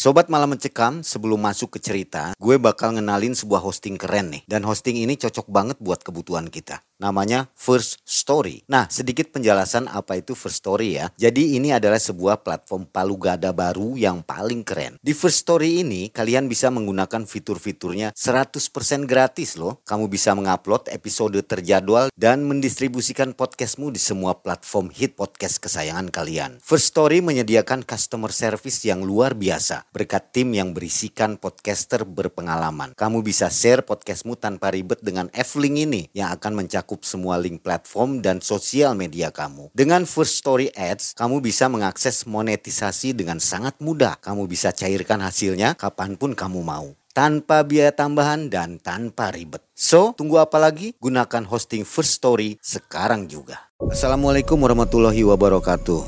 Sobat Malam Mencekam, sebelum masuk ke cerita, gue bakal ngenalin sebuah hosting keren nih. Dan hosting ini cocok banget buat kebutuhan kita. Namanya First Story. Nah, sedikit penjelasan apa itu First Story ya. Jadi ini adalah sebuah platform palu gada baru yang paling keren. Di First Story ini, kalian bisa menggunakan fitur-fiturnya 100% gratis loh. Kamu bisa mengupload episode terjadwal dan mendistribusikan podcastmu di semua platform hit podcast kesayangan kalian. First Story menyediakan customer service yang luar biasa berkat tim yang berisikan podcaster berpengalaman. Kamu bisa share podcastmu tanpa ribet dengan F-Link ini yang akan mencakup semua link platform dan sosial media kamu. Dengan First Story Ads, kamu bisa mengakses monetisasi dengan sangat mudah. Kamu bisa cairkan hasilnya kapan pun kamu mau tanpa biaya tambahan dan tanpa ribet. So, tunggu apa lagi? Gunakan hosting First Story sekarang juga. Assalamualaikum warahmatullahi wabarakatuh.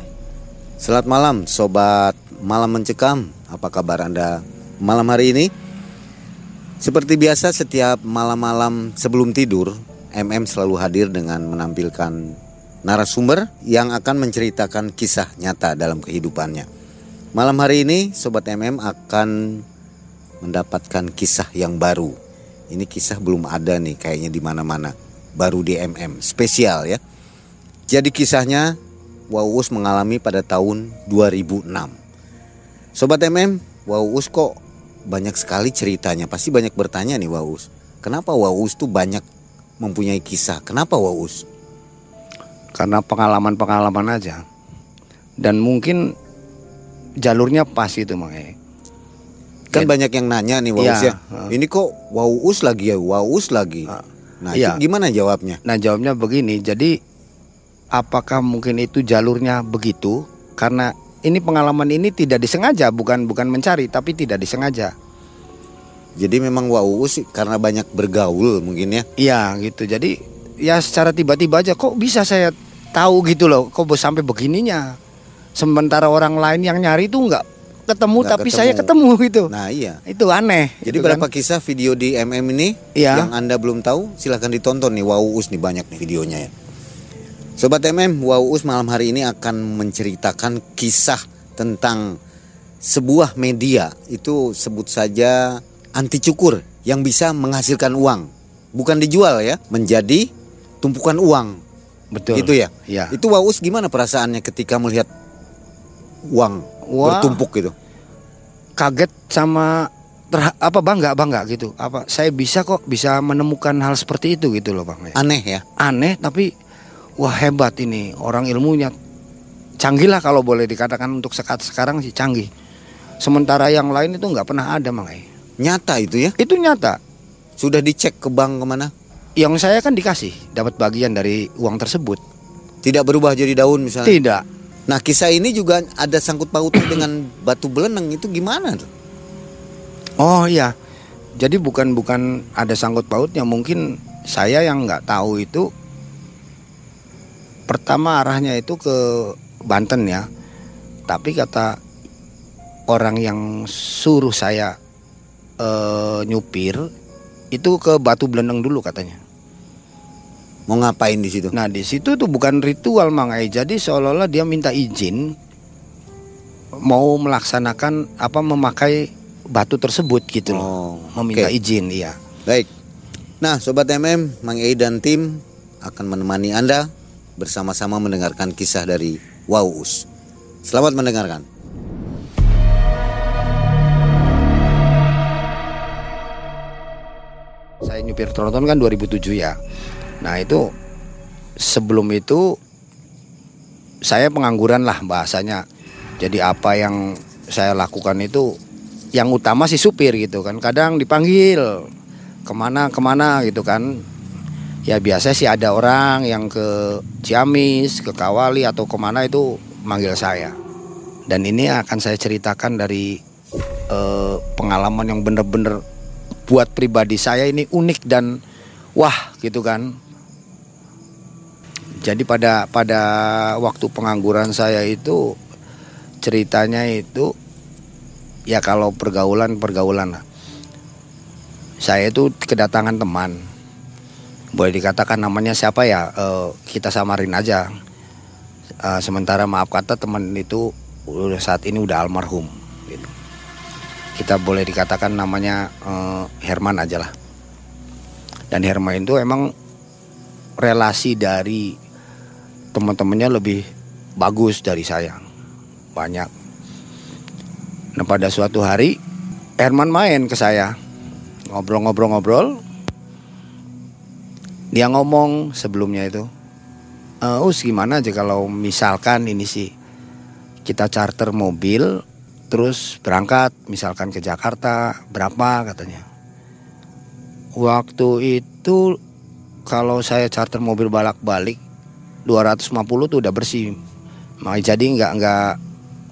Selamat malam sobat malam mencekam. Apa kabar Anda malam hari ini? Seperti biasa setiap malam-malam sebelum tidur, MM selalu hadir dengan menampilkan narasumber yang akan menceritakan kisah nyata dalam kehidupannya. Malam hari ini sobat MM akan mendapatkan kisah yang baru. Ini kisah belum ada nih kayaknya di mana-mana. Baru di MM, spesial ya. Jadi kisahnya Wawus mengalami pada tahun 2006. Sobat MM, Wawus kok banyak sekali ceritanya. Pasti banyak bertanya nih Wawus. Kenapa Wawus tuh banyak mempunyai kisah? Kenapa Wawus? Karena pengalaman-pengalaman aja. Dan mungkin jalurnya pas itu makanya. Kan banyak yang nanya nih Waus ya. Iya, Ini kok Waus lagi ya, Waus lagi. Nah, iya. itu gimana jawabnya? Nah jawabnya begini, jadi apakah mungkin itu jalurnya begitu? Karena ini pengalaman ini tidak disengaja, bukan bukan mencari, tapi tidak disengaja. Jadi memang Waus karena banyak bergaul mungkin ya. Iya gitu. Jadi ya secara tiba-tiba aja kok bisa saya tahu gitu loh, kok sampai begininya. Sementara orang lain yang nyari itu nggak ketemu, Nggak tapi ketemu. saya ketemu gitu. Nah, iya. Itu aneh. Jadi gitu berapa kan. kisah video di MM ini Iya. yang Anda belum tahu silahkan ditonton nih Waus nih banyak nih videonya ya. Sobat MM, Waus malam hari ini akan menceritakan kisah tentang sebuah media itu sebut saja anti cukur yang bisa menghasilkan uang. Bukan dijual ya, menjadi tumpukan uang. Betul. Gitu ya. Iya. Itu Waus gimana perasaannya ketika melihat uang Wah. bertumpuk gitu? kaget sama terha- apa bangga bangga gitu apa saya bisa kok bisa menemukan hal seperti itu gitu loh bang Aneh ya. aneh tapi wah hebat ini. Orang ilmunya. Canggih lah kalau boleh dikatakan untuk sekat sekarang sih canggih. Sementara yang lain itu nggak pernah ada bang Nyata itu ya. itu nyata. Sudah dicek ke bank ke mana? yang saya kan dikasih dapat bagian dari uang tersebut. Tidak berubah jadi daun misalnya. tidak. Nah kisah ini juga ada sangkut pautnya dengan batu beleneng itu gimana tuh? oh iya. Jadi bukan bukan ada sangkut pautnya. Mungkin saya yang nggak tahu itu pertama arahnya itu ke Banten ya tapi kata orang yang suruh saya eh, nyupir itu ke Batu Belendeng dulu katanya Mau ngapain di situ? nah di situ tuh bukan ritual mangai jadi seolah-olah dia minta izin mau melaksanakan apa memakai batu tersebut gitu loh Oh, meminta oke. izin iya Baik. Nah Sobat MM, Mang Ei dan tim akan menemani Anda bersama-sama mendengarkan kisah dari Waus. Selamat mendengarkan. saya nyupir tronton kan 2007 ya. Nah itu sebelum itu saya pengangguran lah bahasanya. Jadi apa yang saya lakukan itu yang utama sih supir gitu kan. Kadang dipanggil ke mana ke mana gitu kan. Ya biasa sih ada orang yang ke Ciamis, ke Kawali atau ke mana itu manggil saya. Dan ini akan saya ceritakan dari eh, pengalaman yang bener-bener buat pribadi saya ini unik dan wah gitu kan. Jadi pada pada waktu pengangguran saya itu ceritanya itu ya kalau pergaulan pergaulan. Saya itu kedatangan teman. Boleh dikatakan namanya siapa ya? Eh, kita samarin aja. Eh, sementara maaf kata teman itu udah saat ini udah almarhum. Gitu. kita boleh dikatakan namanya uh, Herman aja lah dan Herman itu emang relasi dari teman-temannya lebih bagus dari saya banyak nah pada suatu hari Herman main ke saya ngobrol-ngobrol-ngobrol dia ngomong sebelumnya itu uh, us gimana aja kalau misalkan ini sih kita charter mobil terus berangkat misalkan ke Jakarta berapa? katanya. Waktu itu kalau saya charter mobil balak-balik 250 tuh udah bersih. Jadi nggak nggak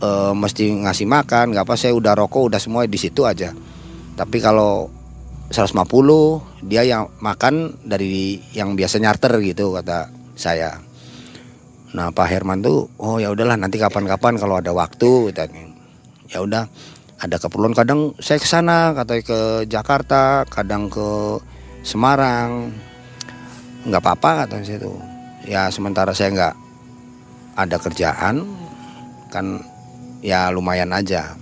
e, mesti ngasih makan nggak apa saya udah rokok udah semua di situ aja. Tapi kalau 150 dia yang makan dari yang biasa nyarter gitu kata saya. Nah Pak Herman tuh oh ya udahlah nanti kapan-kapan kalau ada waktu. Ya udah ada keperluan kadang saya ke sana katanya ke Jakarta, kadang ke Semarang. nggak apa-apa katanya saya tuh. Ya sementara saya nggak ada kerjaan kan ya lumayan aja.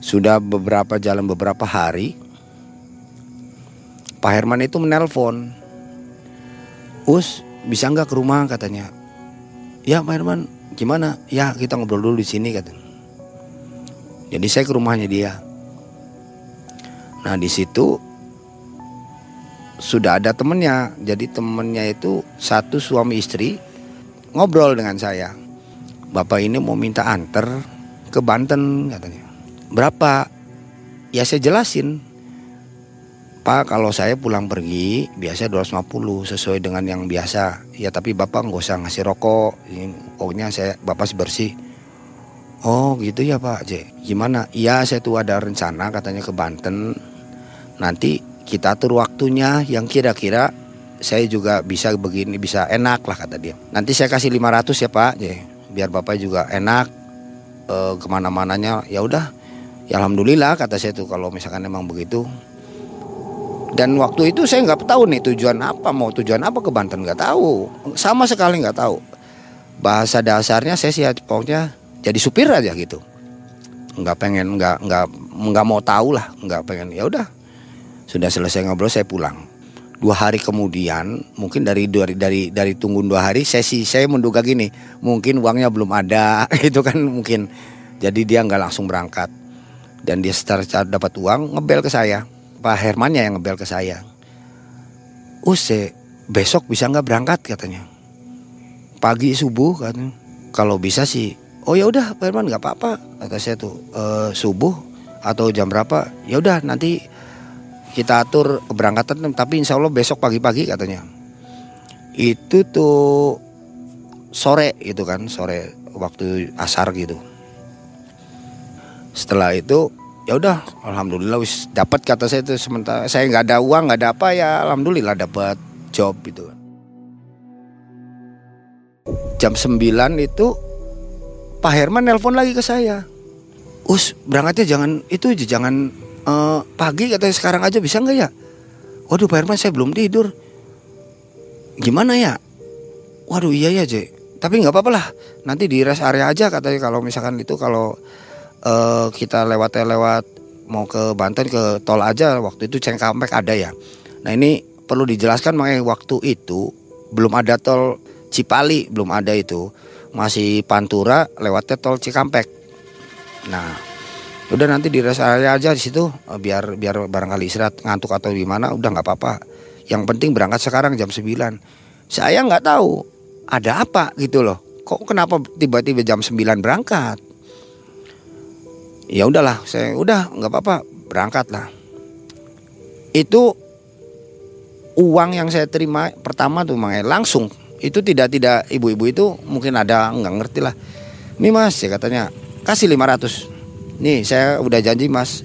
Sudah beberapa jalan beberapa hari Pak Herman itu menelpon. Us bisa nggak ke rumah? katanya. Ya Pak Herman gimana? Ya kita ngobrol dulu di sini katanya. Jadi saya ke rumahnya dia. Nah di situ sudah ada temennya. Jadi temennya itu satu suami istri Ngobrol dengan saya. Bapak ini mau minta anter ke Banten katanya Berapa? Ya saya jelasin. Pak kalau saya pulang pergi biasa 250 sesuai dengan yang biasa. Ya tapi Bapak nggak usah ngasih rokok. Pokoknya saya Bapak bersih. Oh gitu ya Pak J. Gimana? Iya saya tuh ada rencana katanya ke Banten. Nanti kita atur waktunya yang kira-kira saya juga bisa begini bisa enak lah kata dia. Nanti saya kasih 500 ya Pak J. Biar Bapak juga enak e, ke mana-mananya. Ya udah ya alhamdulillah kata saya tuh kalau misalkan emang begitu. Dan waktu itu saya nggak tahu nih tujuan apa mau tujuan apa ke Banten nggak tahu. Sama sekali nggak tahu. Bahasa dasarnya saya sih pokoknya jadi supir aja gitu. Nggak pengen nggak nggak nggak mau tahu lah nggak pengen. Ya udah sudah selesai ngobrol saya pulang. Dua hari kemudian mungkin dari dari dari dari tunggu dua hari sih saya menduga gini mungkin uangnya belum ada itu kan mungkin. Jadi dia nggak langsung berangkat dan dia secara, dapat uang ngebel ke saya. Pak Hermannya yang ngebel ke saya. Use besok bisa nggak berangkat? katanya. Pagi subuh katanya. Kalau bisa sih. Oh ya udah Pak Herman nggak apa-apa kata saya tuh. E, subuh atau jam berapa? Ya udah nanti kita atur keberangkatan tapi insya Allah besok pagi-pagi katanya. Itu tuh sore gitu kan sore waktu asar gitu setelah itu ya udah alhamdulillah wis dapat kata saya itu sementara. Saya nggak ada uang nggak ada apa ya alhamdulillah dapat job gitu. Jam 9 itu Pak Herman nelpon lagi ke saya. Us berangkatnya jangan itu aja jangan uh, pagi katanya sekarang aja bisa nggak ya? Waduh Pak Herman saya belum tidur. Gimana ya? Waduh iya ya J tapi nggak apa-apa lah nanti di rest area aja katanya kalau misalkan itu kalau uh, kita lewat lewat mau ke Banten ke tol aja waktu itu Cengkampek ada ya. Nah ini perlu dijelaskan makanya waktu itu belum ada tol Cipali belum ada itu masih Pantura lewatnya tol Cikampek. Nah udah nanti di rest area aja di situ eh, biar biar barangkali istirahat ngantuk atau gimana udah nggak apa-apa. Yang penting berangkat sekarang jam 9 Saya nggak tahu ada apa gitu loh. Kok kenapa tiba-tiba jam 9 berangkat? Ya udahlah saya udah nggak apa-apa berangkat lah. Itu uang yang saya terima pertama tuh makanya langsung. Itu tidak tidak ibu-ibu itu mungkin ada nggak ngerti lah. Ini mas ya katanya kasih 500 nih saya udah janji mas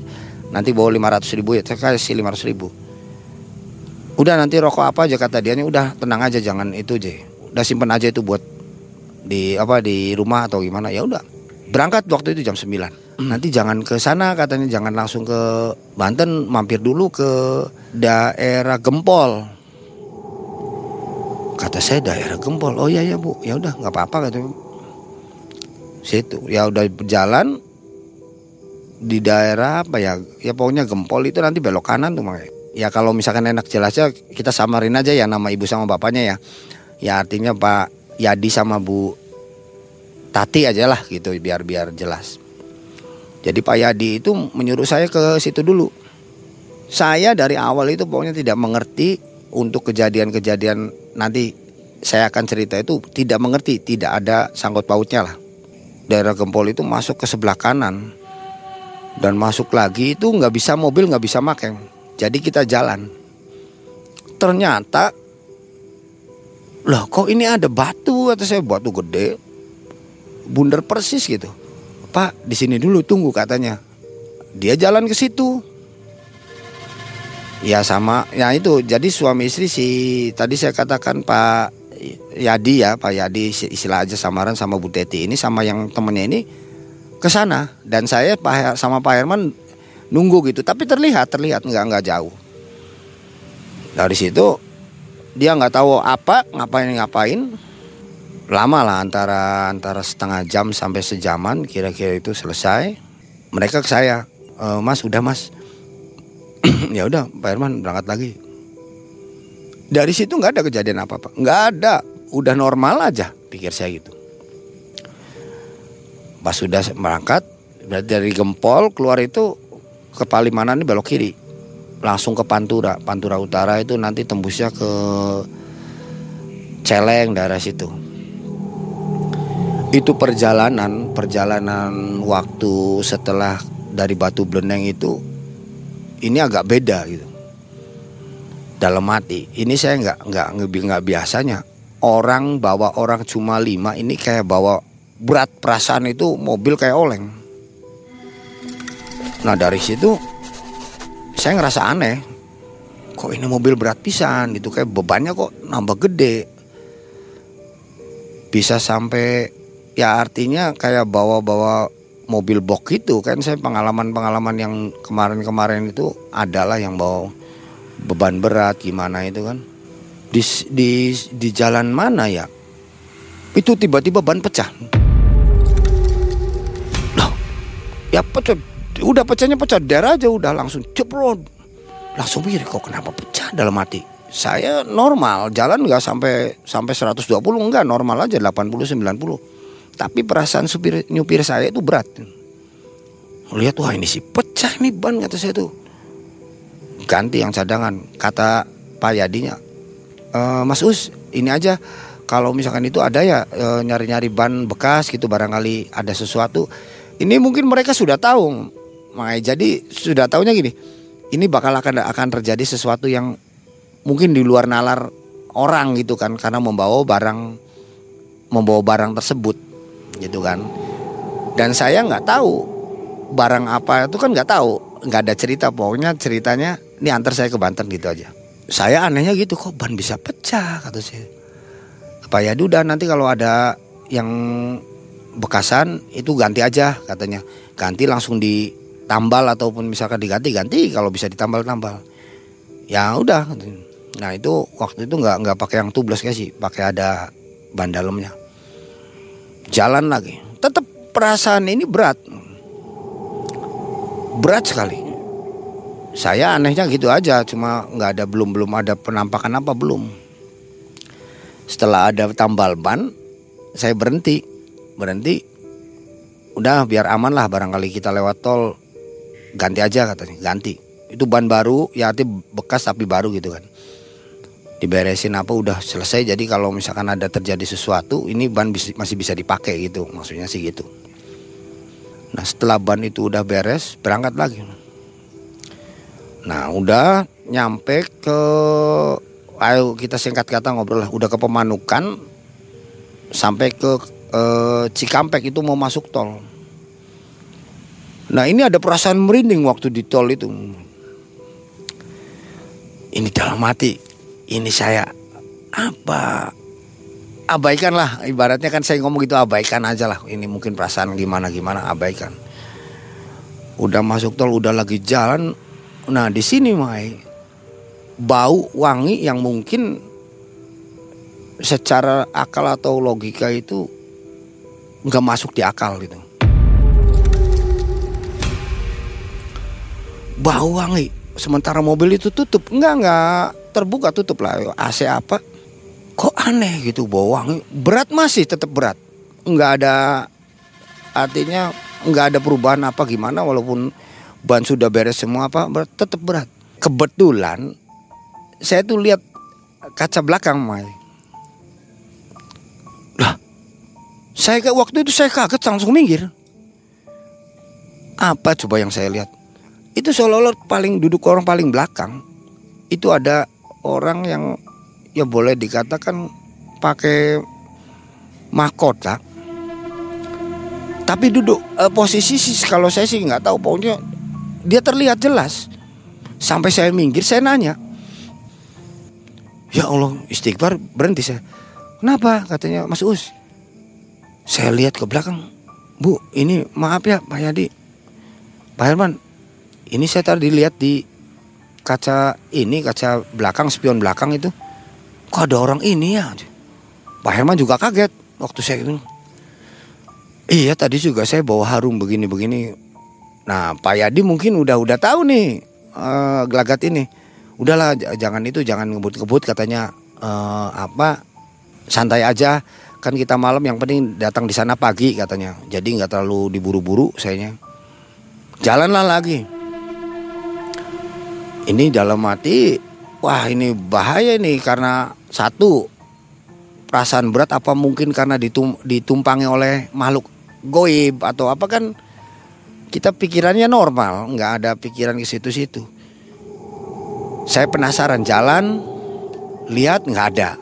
nanti bawa 500 ribu ya. Saya kasih 500 ribu. Udah nanti rokok apa aja kata dia. Nih udah tenang aja jangan itu aja. Udah simpen aja itu buat di apa di rumah atau gimana. Ya udah berangkat waktu itu jam 9 Hmm. Nanti jangan ke sana katanya jangan langsung ke Banten mampir dulu ke daerah Gempol. Kata saya daerah Gempol. Oh iya ya bu. Ya udah nggak apa-apa katanya situ ya udah berjalan di daerah apa ya ya pokoknya gempol itu nanti belok kanan tuh makanya ya kalau misalkan enak jelasnya kita samarin aja ya nama ibu sama bapaknya ya. Ya artinya Pak Yadi sama Bu Tati aja lah gitu biar biar jelas jadi Pak Yadi itu menyuruh saya ke situ dulu. Saya dari awal itu pokoknya tidak mengerti untuk kejadian-kejadian nanti saya akan cerita itu tidak mengerti tidak ada sangkut pautnya lah. Daerah Gempol itu masuk ke sebelah kanan dan masuk lagi itu nggak bisa mobil nggak bisa makan. Jadi kita jalan. Ternyata loh kok ini ada batu? Atau saya batu gede. Bundar persis gitu pak di sini dulu tunggu katanya. Dia jalan ke situ. Ya sama. Ya itu. Jadi suami istri si tadi saya katakan pak Yadi ya Pak Yadi istilah aja samaran sama Bu Teti ini sama yang temennya ini ke sana. Dan saya Pak sama Pak Herman nunggu gitu. Tapi terlihat terlihat nggak nggak jauh. Dari situ dia nggak tahu apa ngapain ngapain lama lah antara antara setengah jam sampai sejaman kira-kira itu selesai. Mereka ke saya e, mas udah mas. Ya udah Pak Herman berangkat lagi. Dari situ nggak ada kejadian apa apa nggak ada. Udah normal aja pikir saya gitu. Pas sudah berangkat dari Gempol keluar itu ke Palimanan ini belok kiri. Langsung ke Pantura. Pantura Utara itu nanti tembusnya ke Celeng daerah situ itu perjalanan perjalanan waktu setelah dari Batu Bleneng itu ini agak beda gitu dalam hati ini saya nggak nggak nggak biasanya orang bawa orang cuma lima ini kayak bawa berat perasaan itu mobil kayak oleng. Nah dari situ saya ngerasa aneh. Kok ini mobil berat pisan gitu kayak bebannya kok nambah gede. Bisa sampai ya artinya kayak bawa-bawa mobil box itu kan saya pengalaman-pengalaman yang kemarin-kemarin itu adalah yang bawa beban berat gimana itu kan. Di di di jalan mana ya? Itu tiba-tiba ban pecah. ya pecah udah pecahnya pecah darah aja udah langsung ceprot langsung pikir kok kenapa pecah dalam hati saya normal jalan nggak sampai sampai 120 enggak normal aja 80 90 tapi perasaan supir nyupir saya itu berat. Lihat wah ini sih pecah nih ban kata saya tuh. Ganti yang cadangan kata Pak Yadinya. E, Mas Us ini aja. Kalau misalkan itu ada ya eh, nyari-nyari ban bekas gitu barangkali ada sesuatu. Ini mungkin mereka sudah tahu, makanya jadi sudah tahunya gini. Ini bakal akan akan terjadi sesuatu yang mungkin di luar nalar orang gitu kan karena membawa barang membawa barang tersebut gitu kan. Dan saya nggak tahu barang apa itu kan nggak tahu, nggak ada cerita pokoknya ceritanya ini antar saya ke Banten gitu aja. Saya anehnya gitu kok ban bisa pecah? kata saya. Apa ya udah nanti kalau ada yang bekasan itu ganti aja katanya. Ganti langsung ditambal ataupun misalkan diganti ganti. Kalau bisa ditambal tambal. Ya udah nah itu waktu itu nggak nggak pakai yang tubeless kayak sih pakai ada ban dalamnya jalan lagi. Tetap perasaan ini berat. Berat sekali. Saya anehnya gitu aja cuma nggak ada belum belum ada penampakan apa belum. Setelah ada tambal ban saya berhenti. Berhenti udah biar aman lah barangkali kita lewat tol ganti aja katanya ganti. Itu ban baru ya arti bekas tapi baru gitu kan diberesin apa udah selesai. Jadi kalau misalkan ada terjadi sesuatu ini ban masih bisa dipakai gitu. Maksudnya sih gitu. Nah setelah ban itu udah beres berangkat lagi. Nah udah nyampe ke ayo kita singkat kata ngobrol lah. Udah ke pemanukan sampai ke eh, Cikampek itu mau masuk tol. Nah ini ada perasaan merinding waktu di tol itu. Ini dalam hati, ini saya apa? Abaikan lah ibaratnya kan saya ngomong gitu abaikan aja lah. Ini mungkin perasaan gimana gimana abaikan. Udah masuk tol udah lagi jalan. Nah di sini Mai bau wangi yang mungkin secara akal atau logika itu nggak masuk di akal gitu. bau wangi. Sementara mobil itu tutup. Enggak enggak terbuka tutup lah. AC apa? Kok aneh gitu bau wangi. Berat masih tetap berat. Enggak ada artinya enggak ada perubahan apa gimana walaupun ban sudah beres semua apa berat, tetap berat. Kebetulan saya tuh lihat kaca belakang Mai. Lah saya ke waktu itu saya kaget langsung minggir. Apa coba yang saya lihat? Itu seolah-olah paling duduk orang paling belakang itu ada orang yang ya boleh dikatakan pakai mahkota tapi duduk eh, posisi sih kalau saya sih nggak tahu pokoknya dia terlihat jelas. Sampai saya minggir saya nanya ya Allah istighfar berhenti saya. Kenapa? katanya Mas Us saya lihat ke belakang. Bu ini maaf ya Pak Yadi. Pak Herman ini saya tadi lihat di kaca ini kaca belakang spion belakang itu. Kok ada orang ini ya? Pak Herman juga kaget waktu saya itu. Iya tadi juga saya bawa harum begini begini nah Pak Yadi mungkin udah udah tahu nih uh, gelagat ini. Udahlah jangan itu jangan ngebut-ngebut katanya uh, apa santai aja. Kan kita malam yang penting datang di sana pagi katanya. Jadi nggak terlalu diburu-buru sayanya jalanlah lagi ini dalam hati wah ini bahaya nih karena satu perasaan berat apa mungkin karena ditum, ditumpangi oleh makhluk goib atau apa kan kita pikirannya normal nggak ada pikiran ke situ-situ. Saya penasaran jalan lihat nggak ada.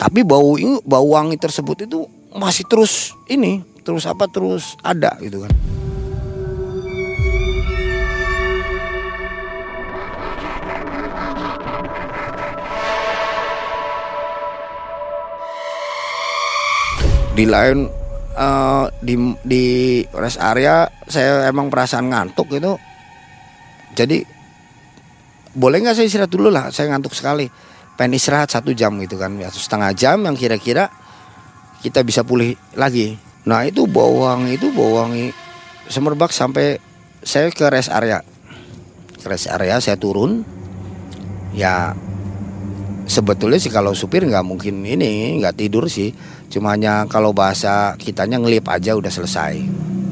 Tapi bau bau wangi tersebut itu masih terus ini terus apa terus ada gitu kan di lain uh, di di rest area saya emang perasaan ngantuk gitu. Jadi boleh nggak saya istirahat dulu lah? Saya ngantuk sekali. Pengen istirahat satu jam gitu kan atau setengah jam yang kira-kira kita bisa pulih lagi. Nah itu bawang itu bawang semerbak sampai saya ke rest area. Rest area saya turun ya sebetulnya sih kalau supir nggak mungkin ini nggak tidur sih. Cuma hanya kalau bahasa kitanya ngelip aja udah selesai.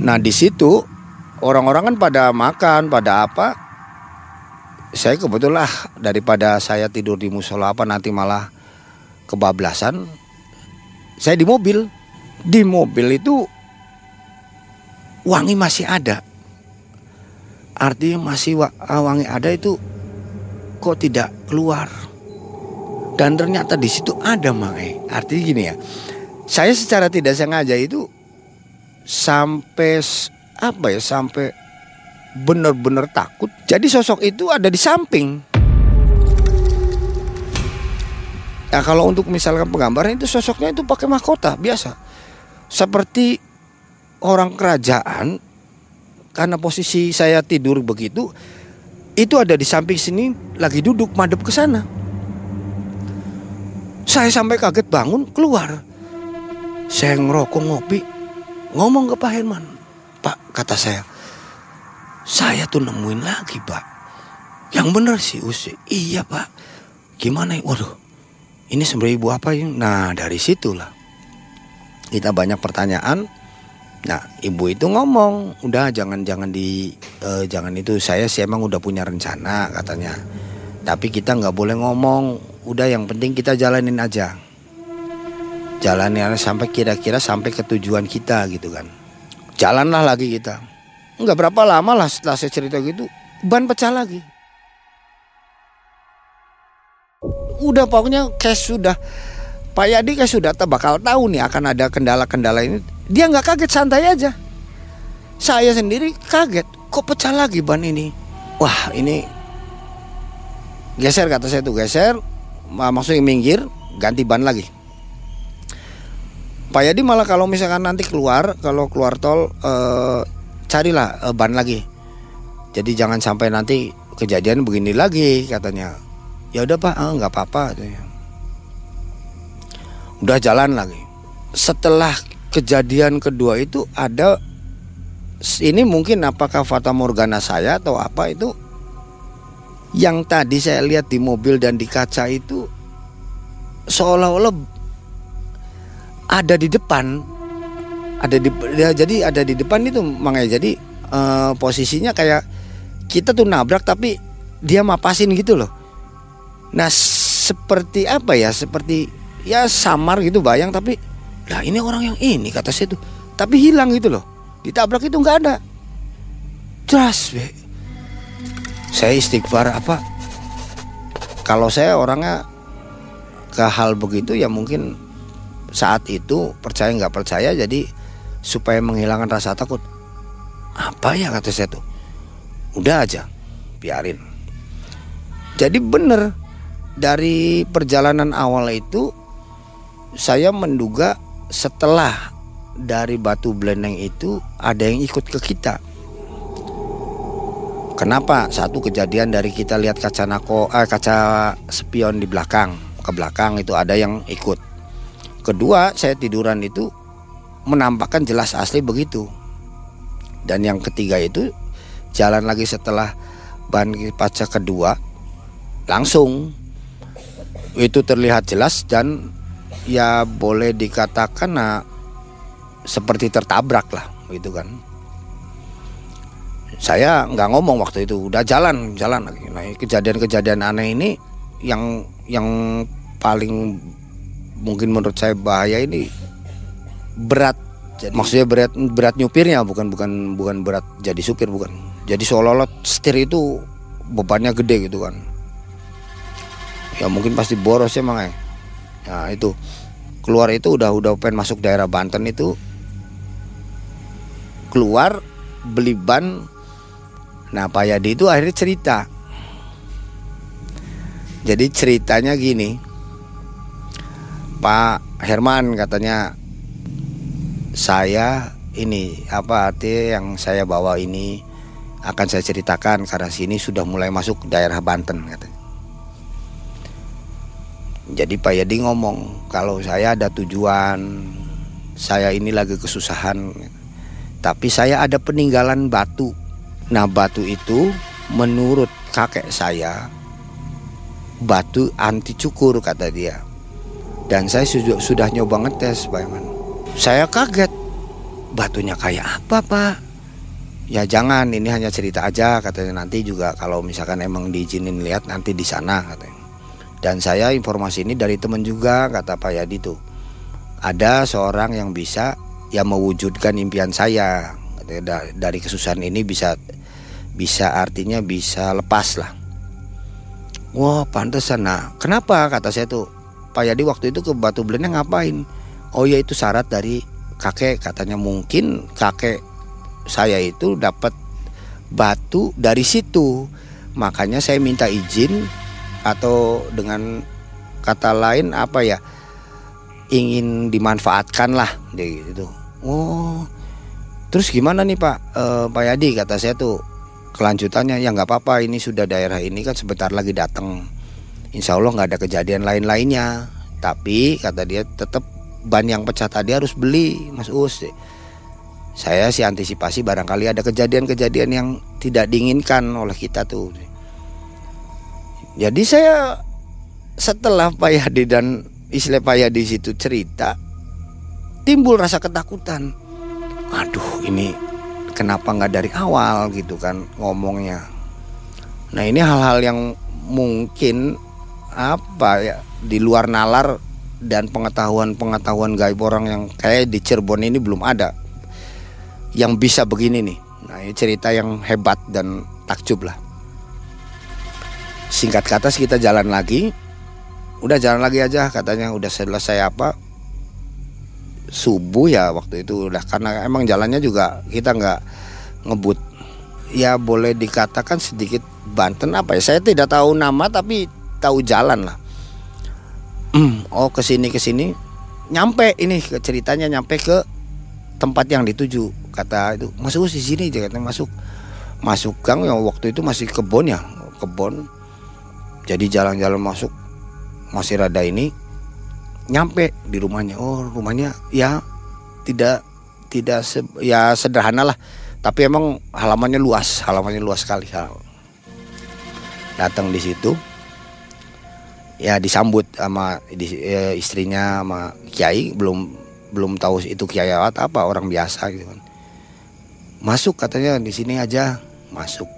Nah di situ orang-orang kan pada makan pada apa. Saya kebetulan daripada saya tidur di musola apa nanti malah kebablasan. Saya di mobil. Di mobil itu wangi masih ada. Artinya masih wangi ada itu kok tidak keluar dan ternyata di situ ada Mae. Artinya gini ya. Saya secara tidak sengaja itu sampai apa ya sampai benar-benar takut. Jadi sosok itu ada di samping. Nah kalau untuk misalkan penggambaran itu sosoknya itu pakai mahkota biasa. Seperti orang kerajaan karena posisi saya tidur begitu itu ada di samping sini lagi duduk madep ke sana. Saya sampai kaget bangun keluar. Saya ngerokok ngopi. Ngomong ke Pak Herman. Pak kata saya. Saya tuh nemuin lagi pak. Yang bener sih Usi. Iya pak. Gimana ya? Waduh. Ini sebenarnya ibu apa ya? Nah dari situlah. Kita banyak pertanyaan. Nah ibu itu ngomong. Udah jangan jangan di uh, jangan itu. Saya sih emang udah punya rencana katanya. Tapi kita nggak boleh ngomong udah yang penting kita jalanin aja. Jalanin sampai kira-kira sampai ke tujuan kita gitu kan. Jalanlah lagi kita. Nggak berapa lama lah setelah saya cerita gitu ban pecah lagi. Udah pokoknya kayak sudah. Pak Yadi kayak sudah bakal tahu nih akan ada kendala-kendala ini. Dia nggak kaget santai aja. Saya sendiri kaget kok pecah lagi ban ini? Wah ini geser kata saya tuh geser maksudnya minggir ganti ban lagi. Pak Yadi malah kalau misalkan nanti keluar kalau keluar tol eh, carilah eh, ban lagi. Jadi jangan sampai nanti kejadian begini lagi katanya. Ya udah pak eh, nggak apa-apa udah jalan lagi. Setelah kejadian kedua itu ada ini mungkin apakah fata morgana saya atau apa itu yang tadi saya lihat di mobil dan di kaca itu seolah-olah ada di depan. Ada di ya, jadi ada di depan itu makanya jadi uh, posisinya kayak kita tuh nabrak tapi dia mapasin gitu loh. Nah seperti apa ya? Seperti ya samar gitu bayang tapi lah ini orang yang ini kata saya tuh. Tapi hilang gitu loh. Ditabrak itu nggak ada. Jelas be. Saya istighfar apa? Kalau saya orangnya ke hal begitu ya mungkin saat itu percaya nggak percaya jadi supaya menghilangkan rasa takut. Apa ya kata saya tuh? Udah aja biarin. Jadi bener dari perjalanan awal itu saya menduga setelah dari batu belendeng itu ada yang ikut ke kita. Kenapa? Satu kejadian dari kita lihat kaca nako, eh, kaca spion di belakang, ke belakang itu ada yang ikut. Kedua, saya tiduran itu menampakkan jelas asli begitu. Dan yang ketiga itu jalan lagi setelah ban kaca kedua langsung itu terlihat jelas dan ya boleh dikatakan nah seperti tertabrak lah gitu kan saya nggak ngomong waktu itu udah jalan jalan lagi. Nah kejadian-kejadian aneh ini yang yang paling mungkin menurut saya bahaya ini berat. Jadi, maksudnya berat berat nyupirnya bukan bukan bukan berat jadi supir bukan. Jadi seolah-olah setir itu bebannya gede gitu kan. Ya mungkin pasti boros ya mang nah itu. Keluar itu udah udah pengen masuk daerah Banten itu keluar beli ban nah Pak Yadi itu akhirnya cerita jadi ceritanya gini Pak Herman katanya saya ini apa arti yang saya bawa ini akan saya ceritakan karena sini sudah mulai masuk daerah Banten katanya. Jadi Pak Yadi ngomong kalau saya ada tujuan saya ini lagi kesusahan tapi saya ada peninggalan batu. Nah, batu itu menurut kakek saya batu anti cukur kata dia. Dan saya sudah, sudah nyoba ngetes, Pak Iman. Saya kaget. Batunya kayak apa, Pak? Ya jangan, ini hanya cerita aja katanya nanti juga kalau misalkan emang diizinin lihat nanti di sana katanya. Dan saya informasi ini dari teman juga kata Pak Yadi tuh. Ada seorang yang bisa yang mewujudkan impian saya dari kesusahan ini bisa bisa artinya bisa lepas lah. Wah pantesan. Nah kenapa? Kata saya tuh Pak Yadi waktu itu ke Batu Belendeng ngapain? Oh ya itu syarat dari kakek. Katanya mungkin kakek saya itu dapat batu dari situ. Makanya saya minta izin atau dengan kata lain apa ya ingin dimanfaatkan lah. Gitu. Oh terus gimana nih pak? E, pak Yadi kata saya tuh kelanjutannya ya nggak apa-apa ini sudah daerah ini kan sebentar lagi datang Insya Allah nggak ada kejadian lain-lainnya. Tapi kata dia tetap ban yang pecah tadi harus beli Mas Us. Saya sih antisipasi barangkali ada kejadian-kejadian yang tidak diinginkan oleh kita tuh. Jadi saya setelah Pak Yadi dan istilah Pak di situ cerita timbul rasa ketakutan. Aduh ini kenapa nggak dari awal gitu kan ngomongnya. Nah ini hal-hal yang mungkin apa ya di luar nalar dan pengetahuan-pengetahuan gaib orang yang kayak di Cirebon ini belum ada yang bisa begini nih. Nah ini cerita yang hebat dan takjub lah. Singkat kata kita jalan lagi. Udah jalan lagi aja katanya. Udah selesai apa subuh ya waktu itu. Udah karena emang jalannya juga kita nggak ngebut. Ya boleh dikatakan sedikit Banten apa ya? Saya tidak tahu nama tapi tahu jalan lah. Hmm, oh ke sini ke sini. Nyampe ini ceritanya nyampe ke tempat yang dituju kata itu. Masuk di sini aja masuk. Masuk gang yang waktu itu masih kebon ya? Kebon. Jadi jalan-jalan masuk. Masih rada ini nyampe di rumahnya oh rumahnya ya tidak tidak se, ya sederhana lah Tapi emang halamannya luas, halamannya luas sekali. Datang di situ, ya disambut sama ya, istrinya sama kiai belum belum tahu itu kiai apa orang biasa gitu kan. Masuk katanya di sini aja, masuk.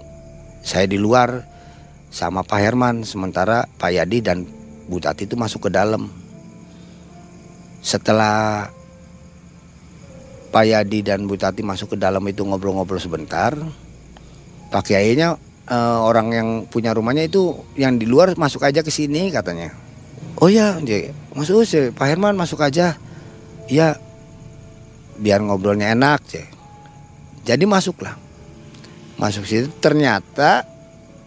Saya di luar sama Pak Herman sementara Pak Yadi dan Bu Tati itu masuk ke dalam setelah Pak Yadi dan Bu Tati masuk ke dalam itu ngobrol-ngobrol sebentar Pak Kiainya uh, orang yang punya rumahnya itu yang di luar masuk aja ke sini katanya. Oh ya masuk sih Pak Herman masuk aja. Ya biar ngobrolnya enak sih jadi masuklah. Masuk situ ternyata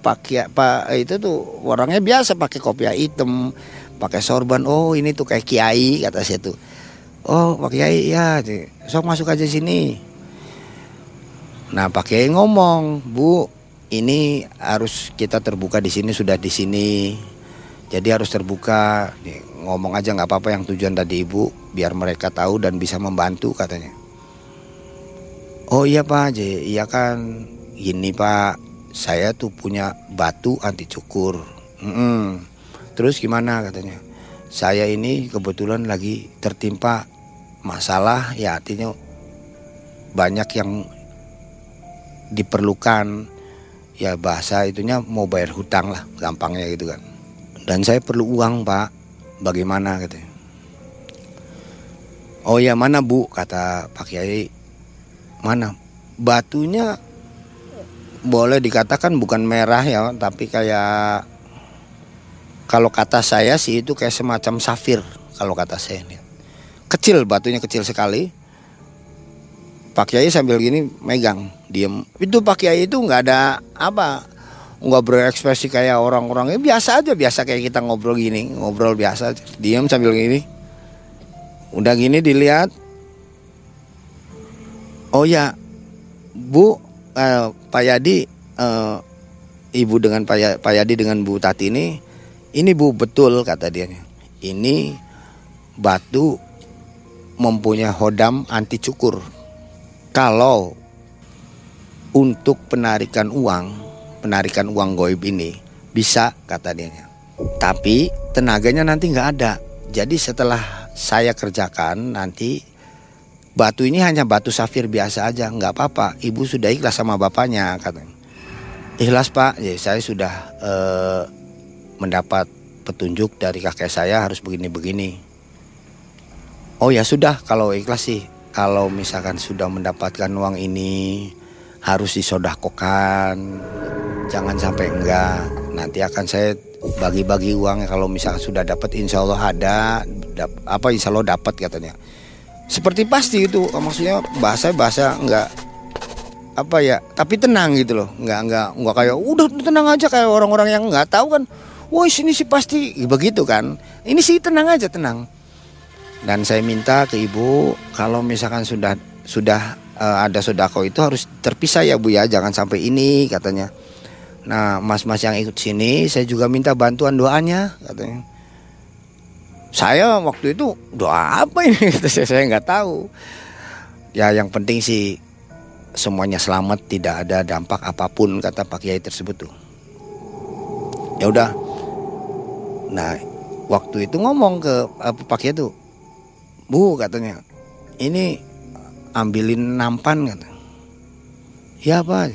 Pak Kia, Pak itu tuh orangnya biasa pakai kopiah hitam pakai sorban. Oh ini tuh kayak kiai kata saya tuh. Oh pak kiai ya sok masuk aja sini. Nah pak kiai ngomong bu ini harus kita terbuka di sini sudah di sini. Jadi harus terbuka. Ngomong aja nggak apa-apa yang tujuan tadi ibu biar mereka tahu dan bisa membantu katanya. Oh iya pak jadi iya kan. Gini pak saya tuh punya batu anti cukur. Mm -mm Terus gimana katanya? Saya ini kebetulan lagi tertimpa masalah ya artinya banyak yang diperlukan ya bahasa itunya mau bayar hutang lah gampangnya gitu kan. Dan saya perlu uang pak, bagaimana katanya? Oh ya mana bu kata Pak Kiai mana batunya boleh dikatakan bukan merah ya tapi kayak kalau kata saya sih itu kayak semacam safir kalau kata saya nih. Kecil batunya kecil sekali. Pak Kiai sambil gini megang, diem. Itu Pak Kiai itu nggak ada apa, nggak berekspresi kayak orang-orang. Ya, biasa aja, biasa kayak kita ngobrol gini, ngobrol biasa, diem sambil gini. Udah gini dilihat. Oh ya, Bu, eh, Pak Yadi, eh, Ibu dengan Pak Yadi dengan Bu Tati ini ini bu betul kata dia. Ini batu mempunyai hodam anti cukur. Kalau untuk penarikan uang, penarikan uang goib ini bisa kata dia. Tapi tenaganya nanti nggak ada. Jadi setelah saya kerjakan nanti batu ini hanya batu safir biasa aja, nggak apa-apa. Ibu sudah ikhlas sama bapaknya katanya. Ikhlas pak, ya saya sudah eh, mendapat petunjuk dari kakek saya harus begini-begini. Oh ya sudah kalau ikhlas sih. Kalau misalkan sudah mendapatkan uang ini harus disodakokan. Jangan sampai enggak. Nanti akan saya bagi-bagi uang kalau misalkan sudah dapat insya Allah ada. Apa insya Allah dapat katanya. Seperti pasti itu maksudnya bahasa bahasa enggak apa ya tapi tenang gitu loh nggak nggak nggak kayak udah tenang aja kayak orang-orang yang nggak tahu kan wah ini sih pasti. Begitu kan. Ini sih tenang aja tenang. Dan saya minta ke ibu kalau misalkan sudah sudah uh, ada sodako itu harus terpisah ya bu ya. Jangan sampai ini katanya. Nah mas-mas yang ikut sini saya juga minta bantuan doanya katanya. Saya waktu itu doa apa ini? Saya nggak tahu. Ya yang penting sih semuanya selamat tidak ada dampak apa pun kata Pak Kiai tersebut tuh. Ya udah Nah, waktu itu ngomong ke apa Pak itu, Bu katanya, ini ambilin nampan kata. Ya apa?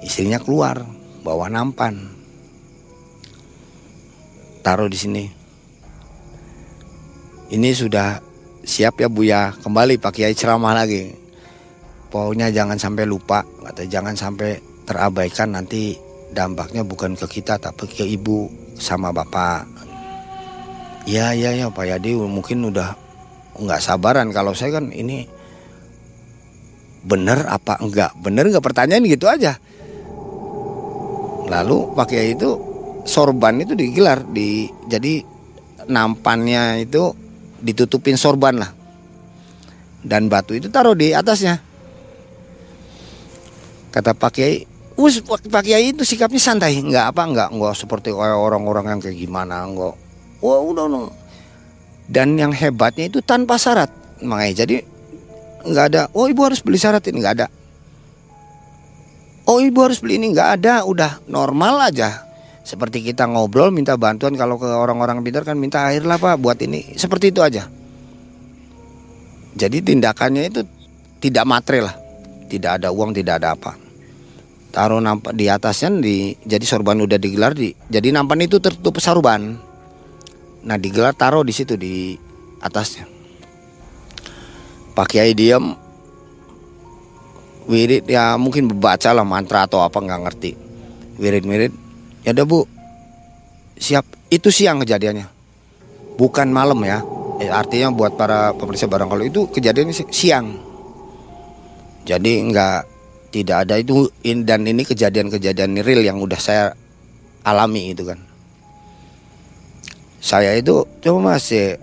Istrinya keluar bawa nampan. Taruh di sini. Ini sudah siap ya Bu ya. Kembali Pak Kiai ceramah lagi. Pokoknya jangan sampai lupa, kata jangan sampai terabaikan nanti dampaknya bukan ke kita tapi ke ibu sama bapak. Ya ya ya Pak Yadi mungkin udah nggak sabaran kalau saya kan ini bener apa enggak bener nggak pertanyaan gitu aja. Lalu Pak Kiai itu sorban itu digelar di jadi nampannya itu ditutupin sorban lah dan batu itu taruh di atasnya kata Pak Kiai Us Pak Kiai itu sikapnya santai, nggak apa nggak nggak seperti orang-orang yang kayak gimana nggak. Wah udah no. Dan yang hebatnya itu tanpa syarat, makanya jadi nggak ada. Oh ibu harus beli syarat ini. Nggak ada. oh ibu harus beli ini. Nggak ada. Udah normal aja. Seperti kita ngobrol minta bantuan. Kalau ke orang-orang pintar kan minta air lah pak buat ini. Seperti itu aja. Jadi tindakannya itu tidak material lah. Tidak ada uang tidak ada apa taruh nampak di atasnya di jadi sorban udah digelar di jadi nampan itu tertutup saruban nah digelar taruh di situ di atasnya. Pak Kiai diam wirid ya mungkin baca lah mantra atau apa nggak ngerti. Wirid-wirid ya udah bu. Siap. Itu siang kejadiannya. Bukan malam ya. Eh, artinya buat para pemeriksa barang kalau itu kejadiannya siang. Jadi nggak tidak ada. Itu dan ini kejadian-kejadian real yang udah saya alami itu kan. Saya itu coba masih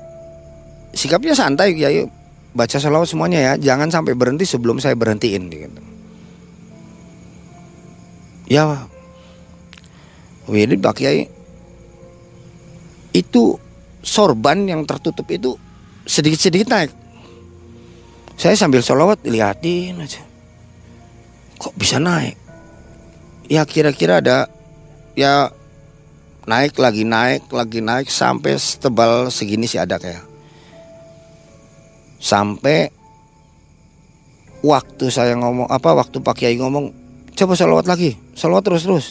sikapnya santai ya baca salawat semuanya ya. Jangan sampai berhenti sebelum saya berhentiin gitu. Ya Wirid Pak Kiai itu sorban yang tertutup itu sedikit-sedikit naik. Saya sambil sholawat liatin aja. Kok bisa naik? Ya kira-kira ada ya naik lagi naik lagi naik sampai setebal segini sih ada kayak. Sampai waktu saya ngomong apa waktu Pak Kiai ngomong coba sholawat lagi, sholawat terus terus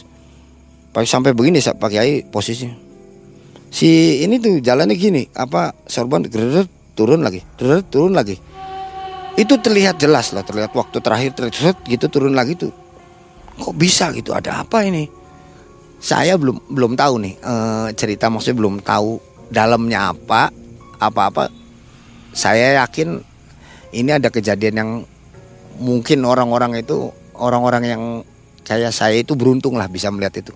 sampai begini Pak Kiai posisinya si ini tuh jalannya gini apa sorban turun lagi turun lagi itu terlihat jelas lah terlihat waktu terakhir terlihat gitu turun lagi tuh. Kok bisa gitu? Ada apa ini? Saya belum belum tahu nih e, cerita maksudnya belum tahu dalamnya apa apa apa saya yakin ini ada kejadian yang mungkin orang-orang itu orang-orang yang kayak saya itu beruntung lah bisa melihat itu.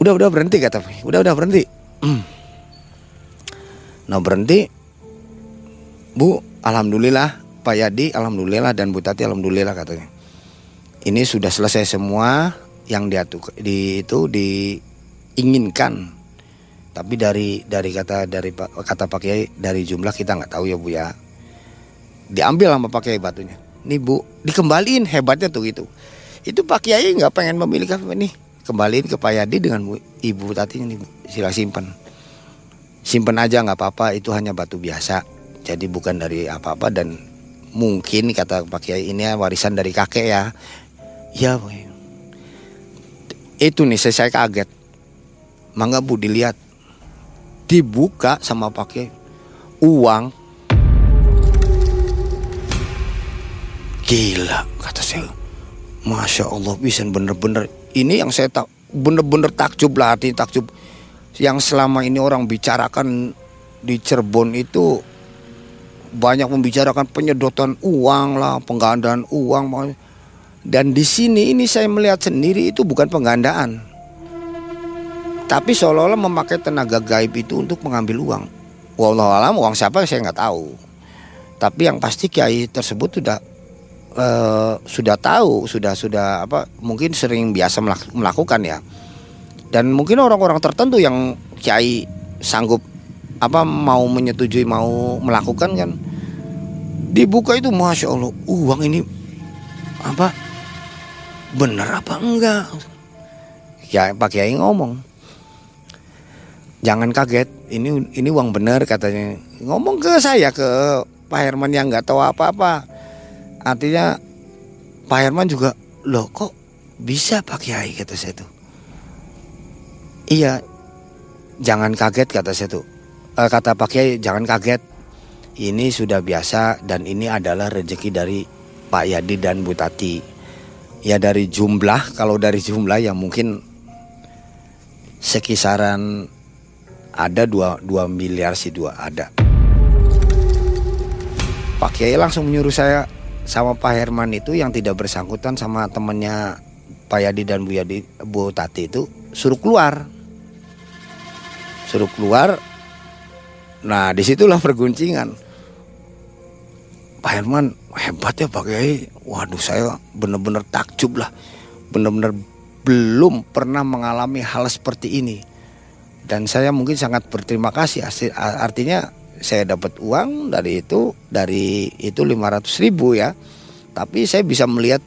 Udah udah berhenti kata udah udah berhenti. Hmm. nah berhenti. Bu alhamdulillah Pak Yadi alhamdulillah dan Bu Tati alhamdulillah katanya. Ini sudah selesai semua yang diatur di itu diinginkan. Tapi dari dari kata dari kata Pak Kiai dari jumlah kita nggak tahu ya Bu ya. Diambil sama Pak Kiai batunya. Nih Bu dikembaliin hebatnya tuh gitu. Itu Pak Kiai nggak pengen memilih nih kembaliin ke Pak Yadi dengan Ibu Tati ini sila simpan simpan aja nggak apa-apa itu hanya batu biasa jadi bukan dari apa-apa dan mungkin kata Pak Kiai ini warisan dari kakek ya. Ya itu nih saya, saya kaget. Mangga bu dilihat. Dibuka sama Pak Kiai. Uang. Gila kata saya. Masya Allah bisa bener-bener. Ini yang saya tak bener-bener takjub lah hati takjub. Yang selama ini orang bicarakan di Cirebon itu banyak membicarakan penyedotan uang lah, penggandaan uang dan di sini ini saya melihat sendiri itu bukan penggandaan. Tapi seolah-olah memakai tenaga gaib itu untuk mengambil uang. Wallahualam uang siapa saya nggak tahu. Tapi yang pasti kiai tersebut sudah uh, sudah tahu, sudah sudah apa mungkin sering biasa melakukan ya. Dan mungkin orang-orang tertentu yang kiai sanggup apa mau menyetujui mau melakukan kan dibuka itu masya Allah uang ini apa benar apa enggak? Ya Pak Kiai ngomong jangan kaget ini ini uang benar katanya. Ngomong ke saya ke Pak Herman yang nggak tahu apa-apa. Artinya Pak Herman juga loh kok bisa Pak Kiai? kata saya tuh. Iya jangan kaget kata saya tuh kata Pak Kiai jangan kaget. Ini sudah biasa dan ini adalah rezeki dari Pak Yadi dan Bu Tati. Ya dari jumlah kalau dari jumlah ya mungkin sekisaran ada dua, dua miliar sih dua ada. Pak Kiai langsung menyuruh saya sama Pak Herman itu yang tidak bersangkutan sama temennya Pak Yadi dan Bu Yadi Bu Tati itu suruh keluar. Suruh keluar nah di situlah perguncingan. Pak Herman hebat ya Pak Kiai. Waduh saya bener-bener takjub lah. Bener-bener belum pernah mengalami hal seperti ini. Dan saya mungkin sangat berterima kasih. Artinya saya dapat uang dari itu dari itu 500 ribu ya. Tapi saya bisa melihat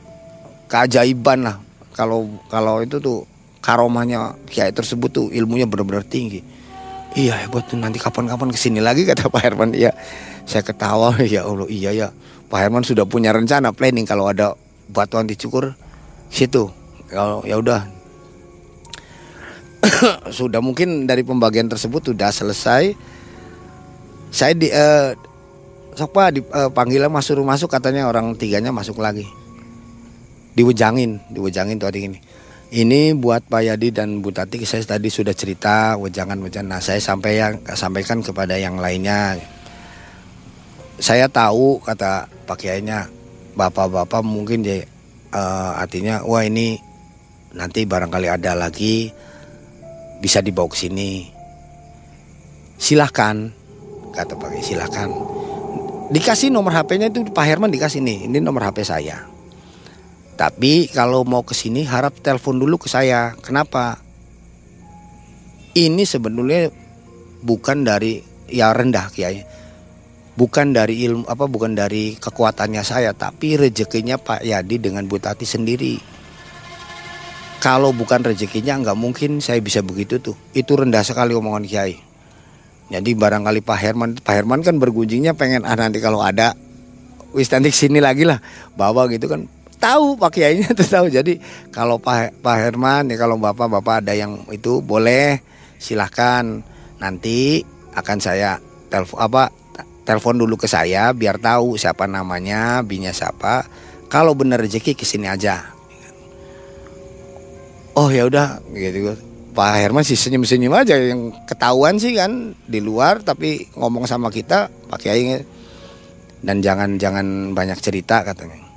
keajaiban lah. Kalau kalau itu tuh karomahnya kiai tersebut tuh ilmunya benar-benar tinggi iya hebat tuh nanti kapan-kapan ke sini lagi kata Pak Herman. Iya saya ketawa. Ya Allah iya ya. Pak Herman sudah punya rencana planning. Kalau ada batuan dicukur situ. Ya ya udah. Sudah mungkin dari pembagian tersebut sudah selesai. Saya di uh, sok pak di, uh, panggilan masuk masuk katanya orang tiganya masuk lagi. Diwejangin diwejangin tuh adik ini ini buat Pak Yadi dan Bu Tati saya tadi sudah cerita wejangan wejangan nah saya sampai yang sampaikan kepada yang lainnya. Saya tahu kata Pak Kiainya bapak-bapak mungkin dia uh, artinya wah ini nanti barangkali ada lagi bisa dibawa ke sini. Silahkan kata Pak silahkan dikasih nomor HP-nya itu Pak Herman dikasih nih ini nomor HP saya tapi kalau mau ke sini harap telepon dulu ke saya. Kenapa? Ini sebenarnya bukan dari ya rendah kiai. Bukan dari ilmu apa bukan dari kekuatannya saya, tapi rezekinya Pak Yadi dengan Bu Tati sendiri. Kalau bukan rezekinya nggak mungkin saya bisa begitu tuh. Itu rendah sekali omongan kiai. Jadi barangkali Pak Herman, Pak Herman kan bergunjingnya pengen ah nanti kalau ada wis nanti sini lagi lah bawa gitu kan tahu Pak Kiainya tuh tahu. Jadi kalau Pak Pak Herman ya kalau Bapak-bapak ada yang itu boleh silahkan nanti akan saya telepon apa telepon dulu ke saya biar tahu siapa namanya, binya siapa. Kalau benar rezeki ke sini aja. Oh ya udah gitu. Pak Herman sih senyum-senyum aja yang ketahuan sih kan di luar tapi ngomong sama kita Pak Kiai dan jangan jangan banyak cerita katanya.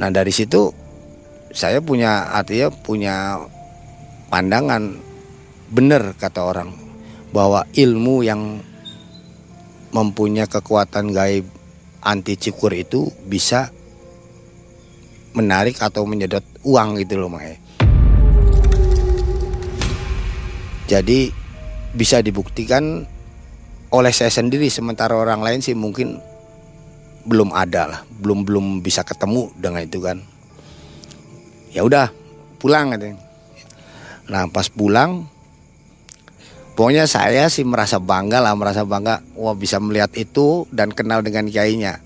Nah dari situ saya punya artinya punya pandangan benar kata orang bahwa ilmu yang mempunyai kekuatan gaib anti cikur itu bisa menarik atau menyedot uang gitu loh Mae. Jadi bisa dibuktikan oleh saya sendiri sementara orang lain sih mungkin belum ada lah. Belum belum bisa ketemu dengan itu kan. Ya udah pulang katanya. Nah pas pulang pokoknya saya sih merasa bangga lah merasa bangga. Wah bisa melihat itu dan kenal dengan kiainya.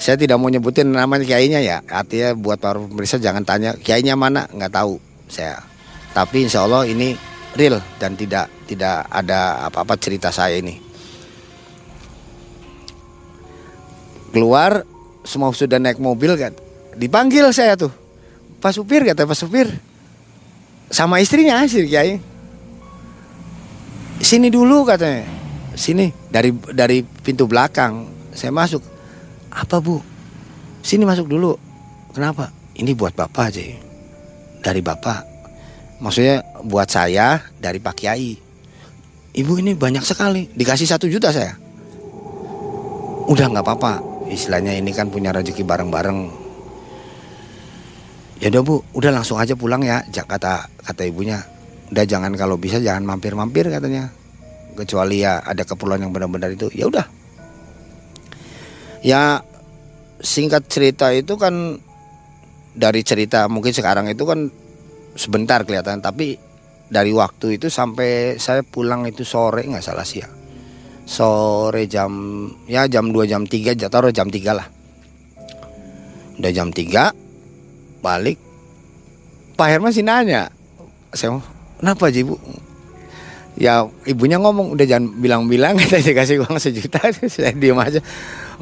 Saya tidak mau nyebutin namanya kiainya ya. Artinya buat para pemirsa jangan tanya kiainya mana? Nggak tahu saya. Tapi insya Allah ini real dan tidak tidak ada apa-apa cerita saya ini keluar semua sudah naik mobil kan dipanggil saya tuh. Pak supir kata pak supir. Sama istrinya sih kiai. Sini dulu katanya. Sini dari dari pintu belakang saya masuk. Apa bu? Sini masuk dulu. Kenapa? Ini buat bapak aja. Dari bapak. Maksudnya buat saya dari pak kiai. Ibu ini banyak sekali. Dikasih satu juta saya. Udah nggak apa-apa istilahnya ini kan punya rezeki bareng-bareng. Ya udah bu udah langsung aja pulang ya kata kata ibunya. Udah jangan kalau bisa jangan mampir-mampir katanya. Kecuali ya ada keperluan yang benar-benar itu ya udah. Ya singkat cerita itu kan dari cerita mungkin sekarang itu kan sebentar kelihatan tapi dari waktu itu sampai saya pulang itu sore nggak salah sih ya sore jam ya jam 2 jam 3 taruh jam 3 lah. Udah jam 3 balik. Pak Herman sih nanya. Saya kenapa aja ibu ya ibunya ngomong udah jangan bilang-bilang kita kasih uang sejuta. Saya diem aja.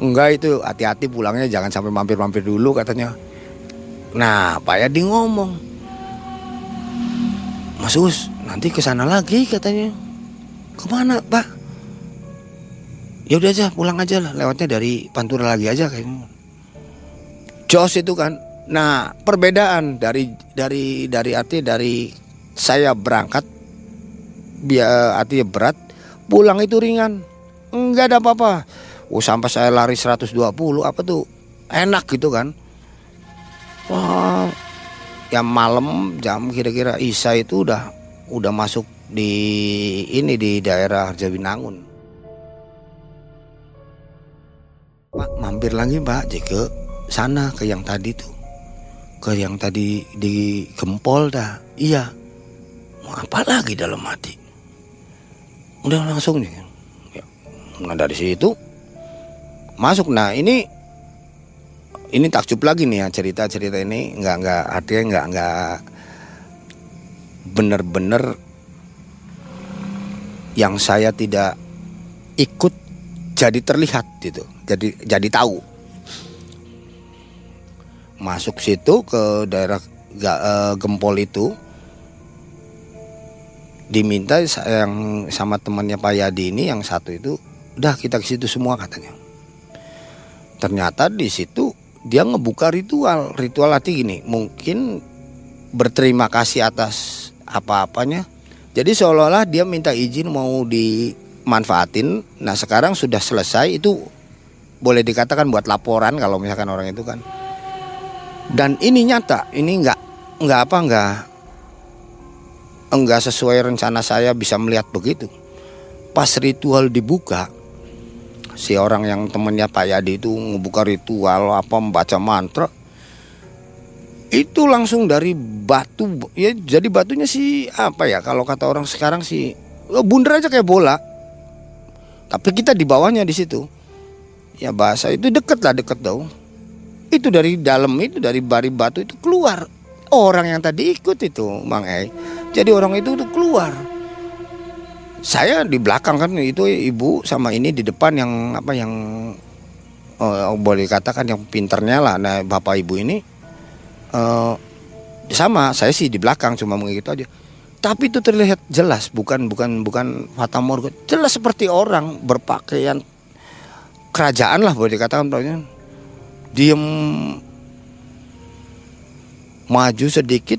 Enggak itu hati-hati pulangnya jangan sampai mampir-mampir dulu katanya. Nah Pak Yadi ngomong. Mas Us nanti ke sana lagi katanya. Ke mana Pak ya udah aja pulang aja lah. Lewatnya dari Pantura lagi aja kayaknya jos itu kan. Nah perbedaan dari dari dari arti dari saya berangkat biar artinya berat pulang itu ringan. Enggak ada apa-apa. Oh sampai saya lari 120 apa tuh? Enak gitu kan. Wah yang malam jam kira-kira Isa itu udah udah masuk di ini di daerah Harjawinangun Pak mampir lagi Pak. Ke sana ke yang tadi tuh. Ke yang tadi di Gempol dah. Iya. Mau apa lagi dalam hati? Udah langsung nih. Ya. nah dari situ masuk. Nah ini ini takjub lagi nih ya cerita cerita ini. Nggak nggak artinya nggak nggak bener-bener yang saya tidak ikut jadi terlihat gitu jadi jadi tahu. Masuk situ ke daerah uh, Gempol itu diminta yang sama temannya Pak Yadi ini yang satu itu udah kita ke situ semua katanya. Ternyata di situ dia ngebuka ritual ritual hati gini mungkin berterima kasih atas apa-apanya. Jadi seolah-olah dia minta izin mau dimanfaatin. Nah sekarang sudah selesai itu boleh dikatakan buat laporan kalau misalkan orang itu kan. Dan ini nyata ini nggak nggak apa nggak enggak sesuai rencana saya bisa melihat begitu. Pas ritual dibuka si orang yang temennya Pak Yadi itu ngebuka ritual apa membaca mantra itu langsung dari batu ya jadi batunya sih apa ya kalau kata orang sekarang sih oh, bundar aja kayak bola. Tapi kita di bawahnya di situ ya bahasa itu deket lah deket dong. Itu dari dalam itu dari bari batu itu keluar. Orang yang tadi ikut itu Bang E jadi orang itu tuh keluar. Saya di belakang kan itu ibu sama ini di depan yang apa yang oh, boleh katakan yang pinternya lah nah bapak ibu ini. Uh, sama saya sih di belakang cuma begitu aja. Tapi itu terlihat jelas bukan bukan bukan fata morgan jelas seperti orang berpakaian kerajaan lah boleh dikatakan diem maju sedikit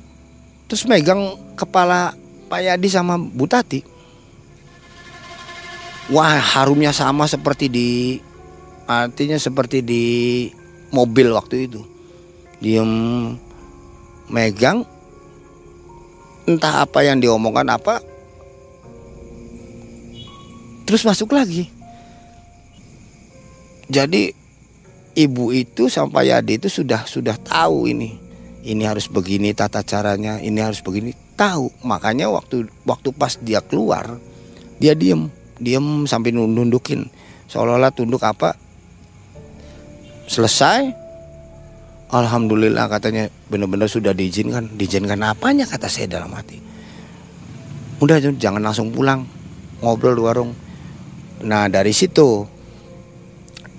terus megang kepala Pak Yadi sama Bu Tati. Wah harumnya sama seperti di artinya seperti di mobil waktu itu. Diem megang entah apa yang diomongkan apa terus masuk lagi. Jadi ibu itu sampai Yadi itu sudah sudah tahu ini. Ini harus begini tata caranya ini harus begini. Tahu makanya waktu waktu pas dia keluar dia diem. Diem sampai nundukin. Seolah-olah tunduk apa? Selesai. Alhamdulillah katanya benar-benar sudah diizinkan. Diizinkan apanya kata saya dalam hati. Udah jangan langsung pulang. Ngobrol di warung. Nah dari situ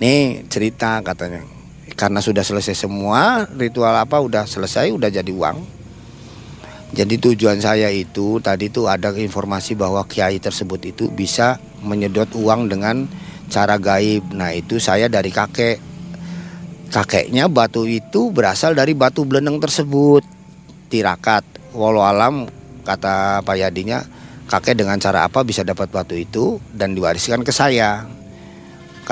Nih cerita katanya. Karena sudah selesai semua, ritual apa udah selesai, udah jadi uang. Jadi tujuan saya itu tadi tuh ada informasi bahwa kiai tersebut itu bisa menyedot uang dengan cara gaib. Nah itu saya dari kakek. Kakeknya batu itu berasal dari batu belendeng tersebut. Tirakat. Walau alam kata Pak Yadinya kakek dengan cara apa bisa dapat batu itu dan diwariskan ke saya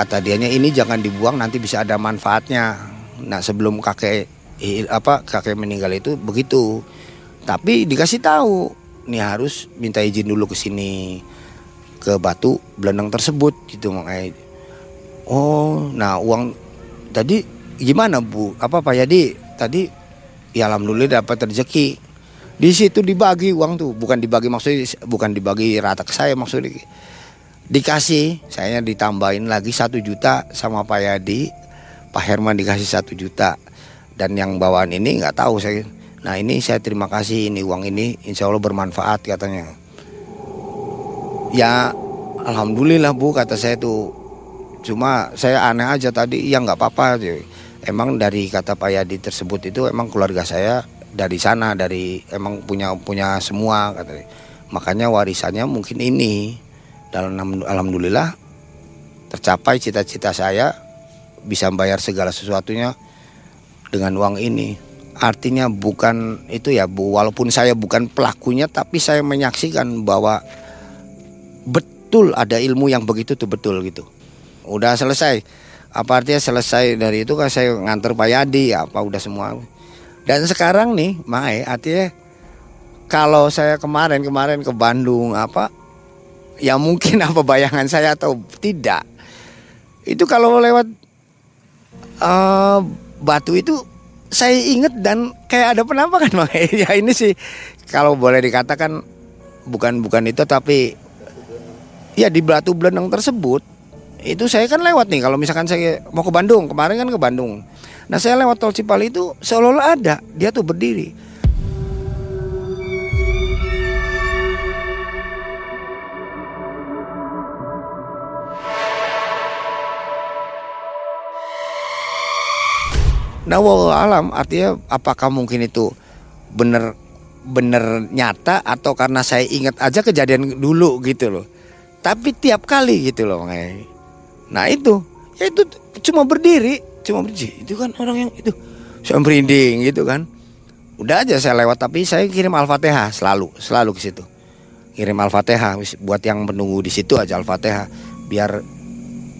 kata dianya ini jangan dibuang nanti bisa ada manfaatnya. Nah sebelum kakek apa kakek meninggal itu begitu. Tapi dikasih tahu nih harus minta izin dulu ke sini ke batu belendang tersebut gitu makanya. Oh nah uang tadi gimana bu? Apa pak Yadi? Tadi ya alhamdulillah dapat rezeki. Di situ dibagi uang tuh bukan dibagi maksudnya bukan dibagi rata ke saya maksudnya dikasih saya ditambahin lagi satu juta sama Pak Yadi. Pak Herman dikasih satu juta. Dan yang bawaan ini nggak tahu saya. Nah ini saya terima kasih ini uang ini insya Allah bermanfaat katanya. Ya alhamdulillah bu kata saya tuh. Cuma saya aneh aja tadi ya nggak apa-apa emang dari kata Pak Yadi tersebut itu emang keluarga saya dari sana dari emang punya punya semua katanya. Makanya warisannya mungkin ini dan alhamdulillah tercapai cita-cita saya bisa bayar segala sesuatunya dengan uang ini. Artinya bukan itu ya Bu, walaupun saya bukan pelakunya tapi saya menyaksikan bahwa betul ada ilmu yang begitu tuh betul gitu. Udah selesai. Apa artinya selesai dari itu kan saya nganter Pak Yadi apa udah semua. Dan sekarang nih, Mae, artinya kalau saya kemarin-kemarin ke Bandung apa ya mungkin apa bayangan saya atau tidak. Itu kalau lewat uh, batu itu saya inget dan kayak ada penampakan makanya ya ini sih kalau boleh dikatakan bukan bukan itu tapi ya di Batu Beleneng tersebut itu saya kan lewat nih. Kalau misalkan saya mau ke Bandung kemarin kan ke Bandung. Nah saya lewat tol Cipali itu seolah-olah ada. Dia tuh berdiri Nah, wallahu alam artinya apakah mungkin itu bener bener nyata atau karena saya ingat aja kejadian dulu gitu loh. Tapi tiap kali gitu loh makanya. Nah itu, ya itu cuma berdiri, cuma berdiri. Itu kan orang yang itu saya merinding gitu kan. Udah aja saya lewat tapi saya kirim Al-Fatihah selalu, selalu ke situ. Kirim Al-Fatihah buat yang menunggu di situ aja Al-Fatihah biar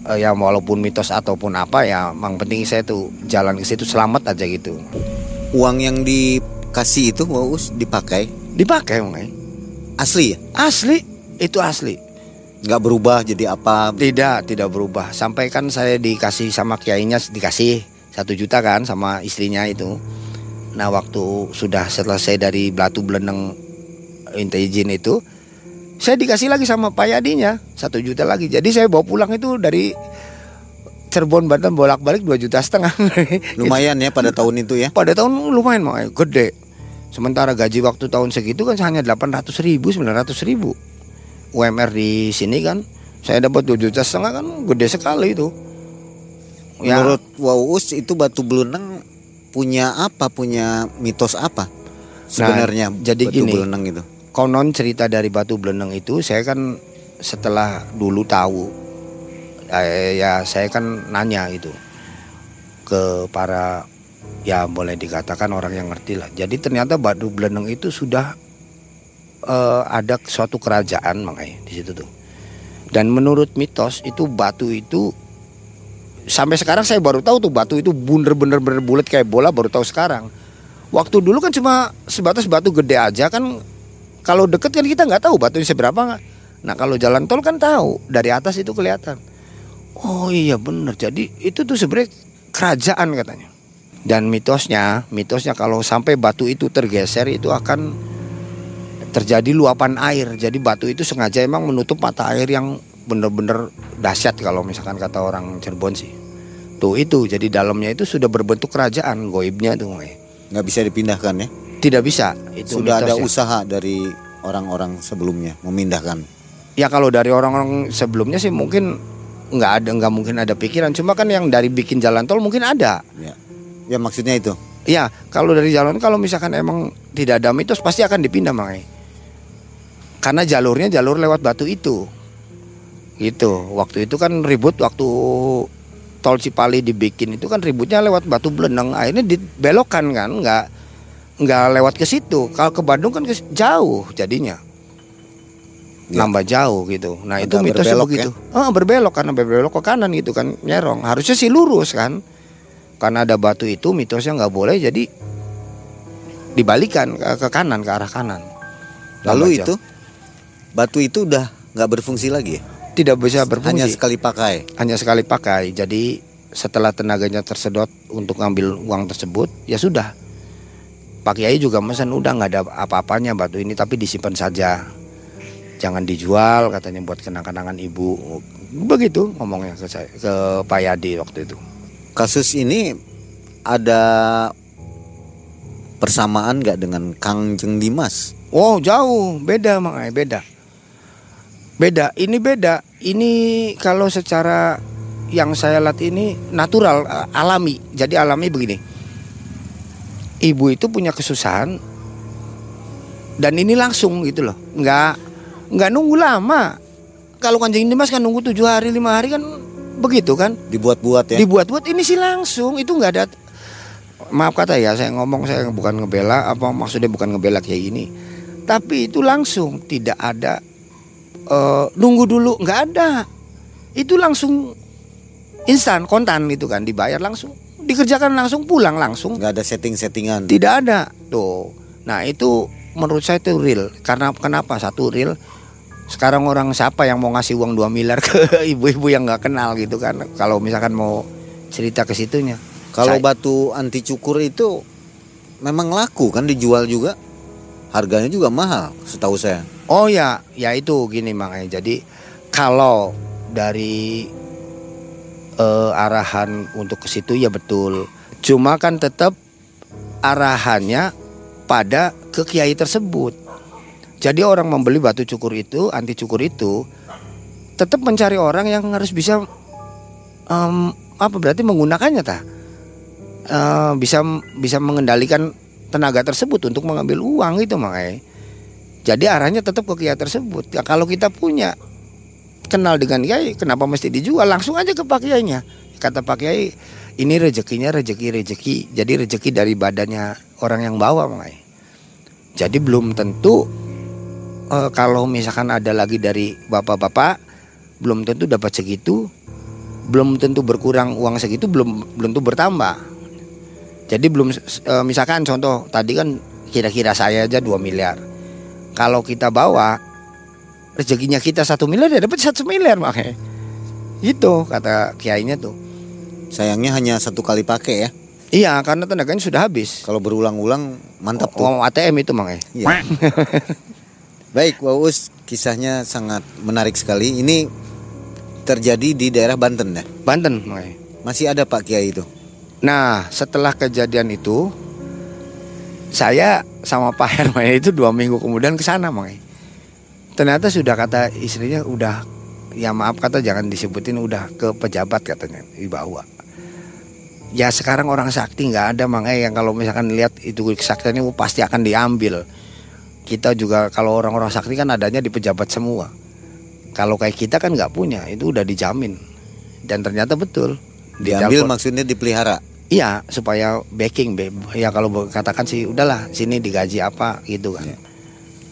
uh, ya walaupun mitos ataupun apa ya, mang penting saya tuh jalan ke situ selamat aja gitu. Uang yang dikasih itu Waus dipakai? Dipakai mang. Asli ya? Asli, itu asli. Nggak berubah jadi apa? Tidak, tidak berubah. Sampai kan saya dikasih sama kiainya dikasih satu juta kan sama istrinya itu. Nah waktu sudah selesai dari Batu Beleneng intelijen itu, saya dikasih lagi sama Pak Yadinya satu juta lagi. Jadi saya bawa pulang itu dari Cirebon Banten bolak-balik dua juta setengah. Lumayan ya pada tahun itu ya? Pada tahun lumayan mau gede. Sementara gaji waktu tahun segitu kan hanya 800 ribu, 900 ribu. UMR di sini kan saya dapat dua juta setengah kan gede sekali itu. Ya. Menurut Waus itu Batu Beleneng punya apa? Punya mitos apa? Sebenarnya nah, jadi Batu gini, Beleneng itu. Konon cerita dari Batu Beleneng itu saya kan setelah dulu tahu eh, ya saya kan nanya itu ke para ya boleh dikatakan orang yang ngerti lah. Jadi ternyata Batu Beleneng itu sudah uh, ada suatu kerajaan makanya di situ tuh. Dan menurut mitos itu batu itu sampai sekarang saya baru tahu tuh batu itu bener-bener bulat kayak bola baru tahu sekarang. Waktu dulu kan cuma sebatas batu gede aja kan kalau deket kan kita nggak tahu batunya seberapa nggak. Nah kalau jalan tol kan tahu dari atas itu kelihatan. Oh iya bener jadi itu tuh sebenarnya kerajaan katanya. Dan mitosnya, mitosnya kalau sampai batu itu tergeser itu akan terjadi luapan air. Jadi batu itu sengaja emang menutup mata air yang bener-bener dahsyat kalau misalkan kata orang Cirebon sih. Tuh itu jadi dalamnya itu sudah berbentuk kerajaan goibnya tuh. Nggak bisa dipindahkan ya? Tidak bisa. Itu sudah ada usaha dari orang-orang sebelumnya memindahkan. Ya kalau dari orang-orang sebelumnya sih mungkin nggak ada nggak mungkin ada pikiran. Cuma kan yang dari bikin jalan tol mungkin ada. Ya, ya maksudnya itu. Ya kalau dari jalan kalau misalkan emang tidak ada mitos pasti akan dipindah makanya karena jalurnya jalur lewat batu itu gitu waktu itu kan ribut waktu tol Cipali dibikin itu kan ributnya lewat batu beleneng akhirnya dibelokkan kan nggak nggak lewat ke situ kalau ke Bandung kan jauh jadinya ya. nambah jauh gitu nah Agak itu mitosnya begitu ya? oh, berbelok karena berbelok ke kanan gitu kan nyerong harusnya sih lurus kan karena ada batu itu mitosnya nggak boleh jadi dibalikan ke, ke kanan ke arah kanan lalu itu batu itu udah nggak berfungsi lagi ya? Tidak bisa berfungsi. Hanya sekali pakai. Hanya sekali pakai. Jadi setelah tenaganya tersedot untuk ngambil uang tersebut, ya sudah. Pak Kiai juga mesen udah nggak ada apa-apanya batu ini tapi disimpan saja. Jangan dijual katanya buat kenang-kenangan ibu. Begitu ngomongnya ke saya ke Pak Yadi waktu itu. Kasus ini ada persamaan nggak dengan Kang Jeng Dimas? Oh jauh, beda makanya beda. Beda, ini beda. Ini kalau secara yang saya lihat ini natural, alami. Jadi alami begini. Ibu itu punya kesusahan dan ini langsung gitu loh. Nggak nggak nunggu lama. Kalau kanjeng Dimas kan nunggu tujuh hari lima hari kan begitu kan? Dibuat-buat ya? Dibuat-buat ini sih langsung itu nggak ada. Maaf kata ya saya ngomong saya bukan ngebela apa maksudnya bukan ngebela kayak ini. Tapi itu langsung tidak ada uh, nunggu dulu nggak ada itu langsung instan kontan itu kan dibayar langsung dikerjakan langsung pulang langsung. Nggak ada setting-settingan. Tidak ada. Tuh nah itu menurut saya itu real. Karena kenapa? Satu real. Sekarang orang siapa yang mau ngasih uang 2 miliar ke ibu-ibu yang nggak kenal gitu kan? Kalau misalkan mau cerita ke situnya. Kalau Saya- batu anti cukur itu memang laku kan dijual juga. Harganya juga mahal setahu saya. Oh ya, ya itu gini makanya. Jadi kalau dari eh, arahan untuk ke situ ya betul. Cuma kan tetap arahannya pada ke kiai tersebut. Jadi orang membeli batu cukur itu, anti cukur itu tetap mencari orang yang harus bisa em, apa berarti menggunakannya ta? Eh, bisa bisa mengendalikan tenaga tersebut untuk mengambil uang itu makanya. Jadi arahnya tetap ke kiai tersebut. Ya kalau kita punya kenal dengan kiai, kenapa mesti dijual? Langsung aja ke pak kiainya. Kata pak kiai, ini rezekinya rezeki rezeki. Jadi rezeki dari badannya orang yang bawa makanya. Jadi belum tentu eh, kalau misalkan ada lagi dari bapak-bapak, belum tentu dapat segitu, belum tentu berkurang uang segitu, belum belum tentu bertambah. Jadi belum eh, misalkan contoh tadi kan kira-kira saya aja 2 miliar. Kalau kita bawa rezekinya kita satu miliar ya dapat satu miliar makanya. Itu kata kiainya tuh. Sayangnya hanya satu kali pakai ya. Iya karena tenaganya sudah habis. Kalau berulang-ulang mantap tuh. ATM itu makanya. Iya. Baik, Waus, kisahnya sangat menarik sekali. Ini terjadi di daerah Banten ya. Banten makanya. Masih ada Pak Kiai itu. Nah setelah kejadian itu saya sama Pak Herman itu dua minggu kemudian ke sana makanya. Ternyata sudah kata istrinya udah ya maaf kata jangan disebutin udah ke pejabat katanya dibawa. Ya sekarang orang sakti nggak ada makanya yang kalau misalkan lihat itu kesaktiannya pasti akan diambil. Kita juga kalau orang-orang sakti kan adanya di pejabat semua. Kalau kayak kita kan nggak punya itu udah dijamin dan ternyata betul. Diambil maksudnya dipelihara. Iya supaya backing be- ya kalau katakan sih udahlah sini digaji apa gitu kan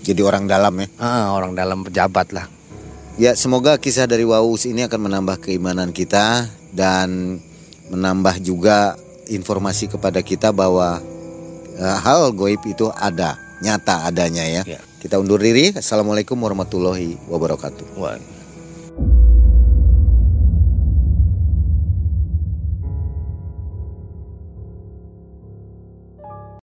Jadi orang dalam ya. Ah, orang dalam pejabat lah Ya, semoga kisah dari Waus ini akan menambah keimanan kita dan menambah juga informasi kepada kita bahwa eh, hal goib itu ada, nyata adanya ya. Ya. Kita undur diri. Assalamualaikum warahmatullahi wabarakatuh. Wah.